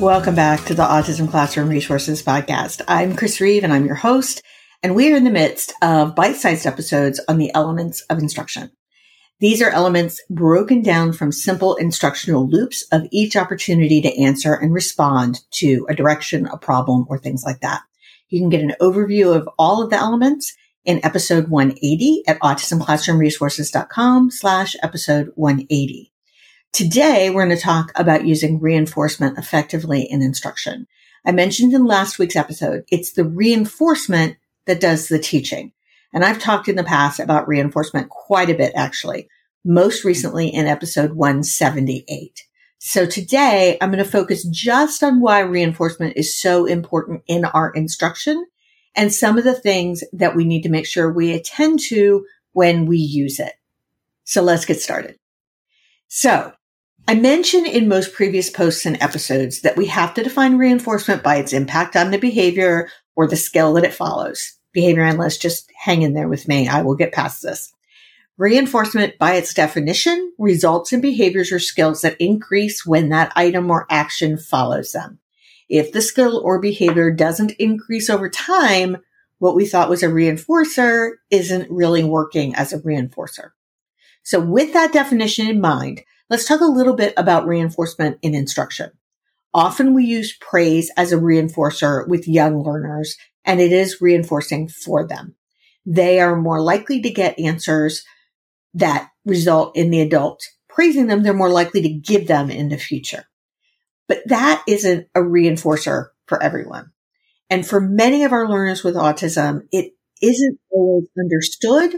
Welcome back to the Autism Classroom Resources Podcast. I'm Chris Reeve and I'm your host, and we are in the midst of bite sized episodes on the elements of instruction. These are elements broken down from simple instructional loops of each opportunity to answer and respond to a direction, a problem, or things like that. You can get an overview of all of the elements in episode 180 at autismclassroomresources.com slash episode 180. Today, we're going to talk about using reinforcement effectively in instruction. I mentioned in last week's episode, it's the reinforcement that does the teaching. And I've talked in the past about reinforcement quite a bit, actually, most recently in episode 178. So today I'm going to focus just on why reinforcement is so important in our instruction and some of the things that we need to make sure we attend to when we use it. So let's get started. So I mentioned in most previous posts and episodes that we have to define reinforcement by its impact on the behavior or the skill that it follows. Behavior analysts, just hang in there with me. I will get past this. Reinforcement by its definition results in behaviors or skills that increase when that item or action follows them. If the skill or behavior doesn't increase over time, what we thought was a reinforcer isn't really working as a reinforcer. So with that definition in mind, Let's talk a little bit about reinforcement in instruction. Often we use praise as a reinforcer with young learners, and it is reinforcing for them. They are more likely to get answers that result in the adult praising them. They're more likely to give them in the future. But that isn't a reinforcer for everyone. And for many of our learners with autism, it isn't always understood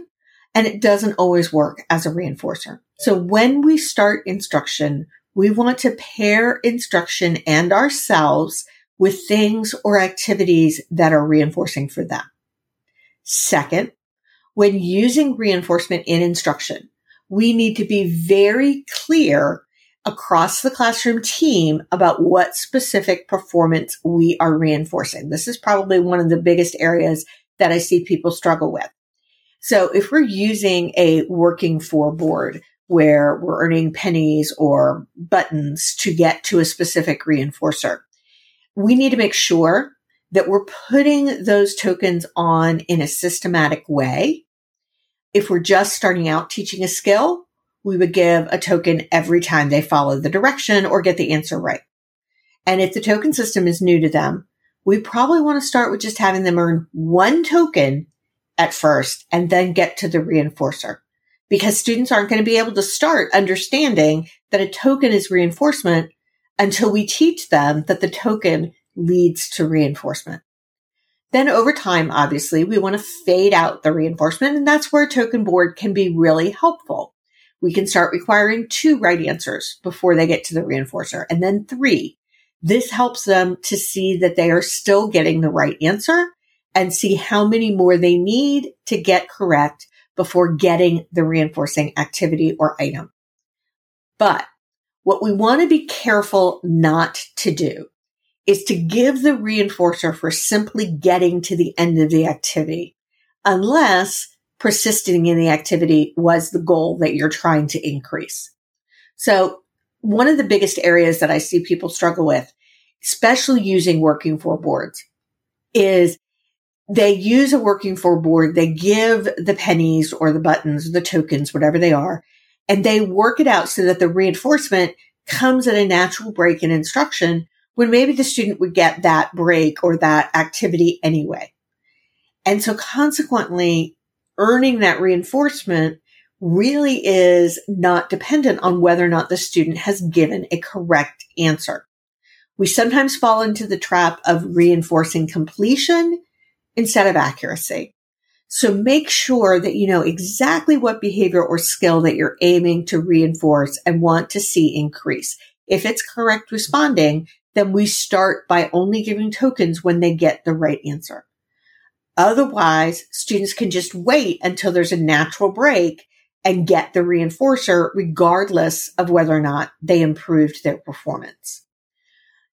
and it doesn't always work as a reinforcer. So when we start instruction, we want to pair instruction and ourselves with things or activities that are reinforcing for them. Second, when using reinforcement in instruction, we need to be very clear across the classroom team about what specific performance we are reinforcing. This is probably one of the biggest areas that I see people struggle with. So if we're using a working for board where we're earning pennies or buttons to get to a specific reinforcer, we need to make sure that we're putting those tokens on in a systematic way. If we're just starting out teaching a skill, we would give a token every time they follow the direction or get the answer right. And if the token system is new to them, we probably want to start with just having them earn one token at first and then get to the reinforcer because students aren't going to be able to start understanding that a token is reinforcement until we teach them that the token leads to reinforcement. Then over time, obviously, we want to fade out the reinforcement and that's where a token board can be really helpful. We can start requiring two right answers before they get to the reinforcer and then three. This helps them to see that they are still getting the right answer and see how many more they need to get correct before getting the reinforcing activity or item. But what we want to be careful not to do is to give the reinforcer for simply getting to the end of the activity, unless persisting in the activity was the goal that you're trying to increase. So one of the biggest areas that I see people struggle with, especially using working for boards, is they use a working for board. They give the pennies or the buttons, the tokens, whatever they are, and they work it out so that the reinforcement comes at a natural break in instruction when maybe the student would get that break or that activity anyway. And so consequently, earning that reinforcement really is not dependent on whether or not the student has given a correct answer. We sometimes fall into the trap of reinforcing completion instead of accuracy. So make sure that you know exactly what behavior or skill that you're aiming to reinforce and want to see increase. If it's correct responding, then we start by only giving tokens when they get the right answer. Otherwise, students can just wait until there's a natural break and get the reinforcer regardless of whether or not they improved their performance.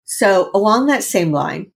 So along that same line,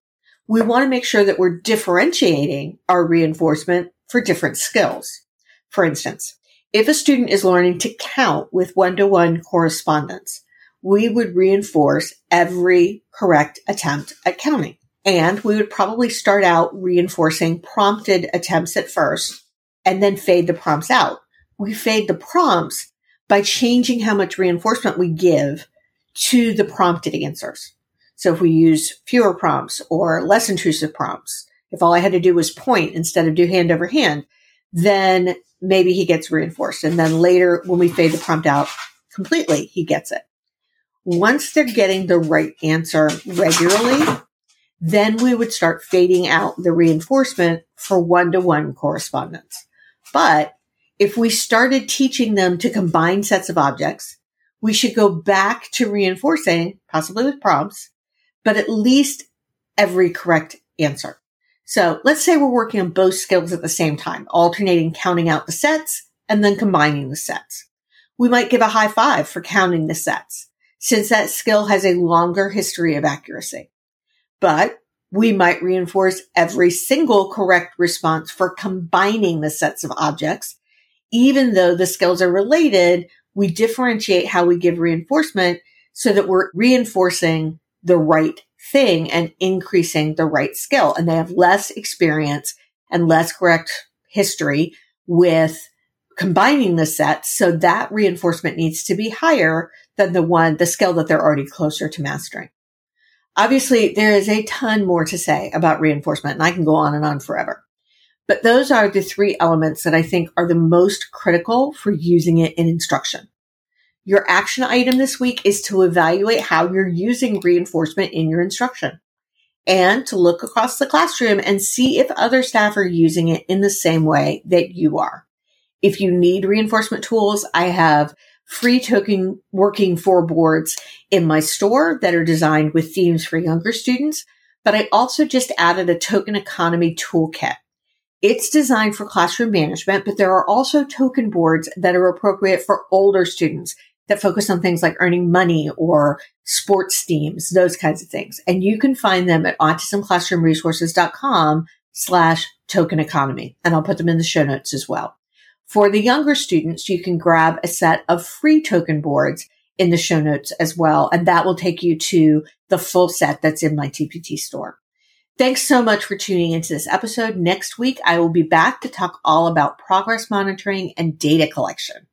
we want to make sure that we're differentiating our reinforcement for different skills. For instance, if a student is learning to count with one-to-one correspondence, we would reinforce every correct attempt at counting. And we would probably start out reinforcing prompted attempts at first and then fade the prompts out. We fade the prompts by changing how much reinforcement we give to the prompted answers. So if we use fewer prompts or less intrusive prompts, if all I had to do was point instead of do hand over hand, then maybe he gets reinforced. And then later when we fade the prompt out completely, he gets it. Once they're getting the right answer regularly, then we would start fading out the reinforcement for one to one correspondence. But if we started teaching them to combine sets of objects, we should go back to reinforcing, possibly with prompts, but at least every correct answer. So let's say we're working on both skills at the same time, alternating counting out the sets and then combining the sets. We might give a high five for counting the sets since that skill has a longer history of accuracy. But we might reinforce every single correct response for combining the sets of objects. Even though the skills are related, we differentiate how we give reinforcement so that we're reinforcing the right thing and increasing the right skill. And they have less experience and less correct history with combining the sets. So that reinforcement needs to be higher than the one, the skill that they're already closer to mastering. Obviously, there is a ton more to say about reinforcement and I can go on and on forever. But those are the three elements that I think are the most critical for using it in instruction. Your action item this week is to evaluate how you're using reinforcement in your instruction and to look across the classroom and see if other staff are using it in the same way that you are. If you need reinforcement tools, I have free token working for boards in my store that are designed with themes for younger students. But I also just added a token economy toolkit. It's designed for classroom management, but there are also token boards that are appropriate for older students that focus on things like earning money or sports themes, those kinds of things. And you can find them at autismclassroomresources.com slash token economy. And I'll put them in the show notes as well. For the younger students, you can grab a set of free token boards in the show notes as well. And that will take you to the full set that's in my TPT store. Thanks so much for tuning into this episode. Next week, I will be back to talk all about progress monitoring and data collection.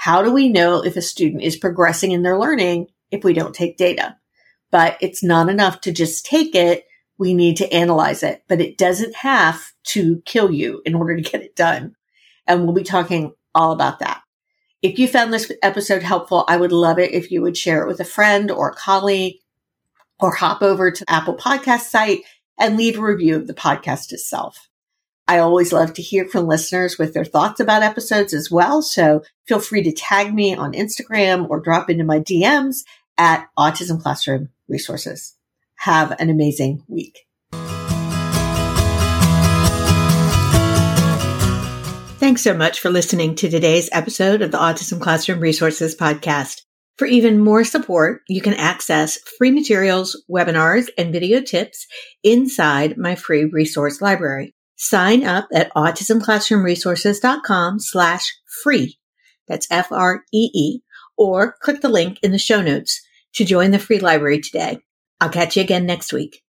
How do we know if a student is progressing in their learning if we don't take data? But it's not enough to just take it. We need to analyze it, but it doesn't have to kill you in order to get it done. And we'll be talking all about that. If you found this episode helpful, I would love it if you would share it with a friend or a colleague or hop over to Apple podcast site and leave a review of the podcast itself. I always love to hear from listeners with their thoughts about episodes as well. So feel free to tag me on Instagram or drop into my DMs at Autism Classroom Resources. Have an amazing week. Thanks so much for listening to today's episode of the Autism Classroom Resources podcast. For even more support, you can access free materials, webinars, and video tips inside my free resource library. Sign up at autismclassroomresources.com slash free. That's F-R-E-E or click the link in the show notes to join the free library today. I'll catch you again next week.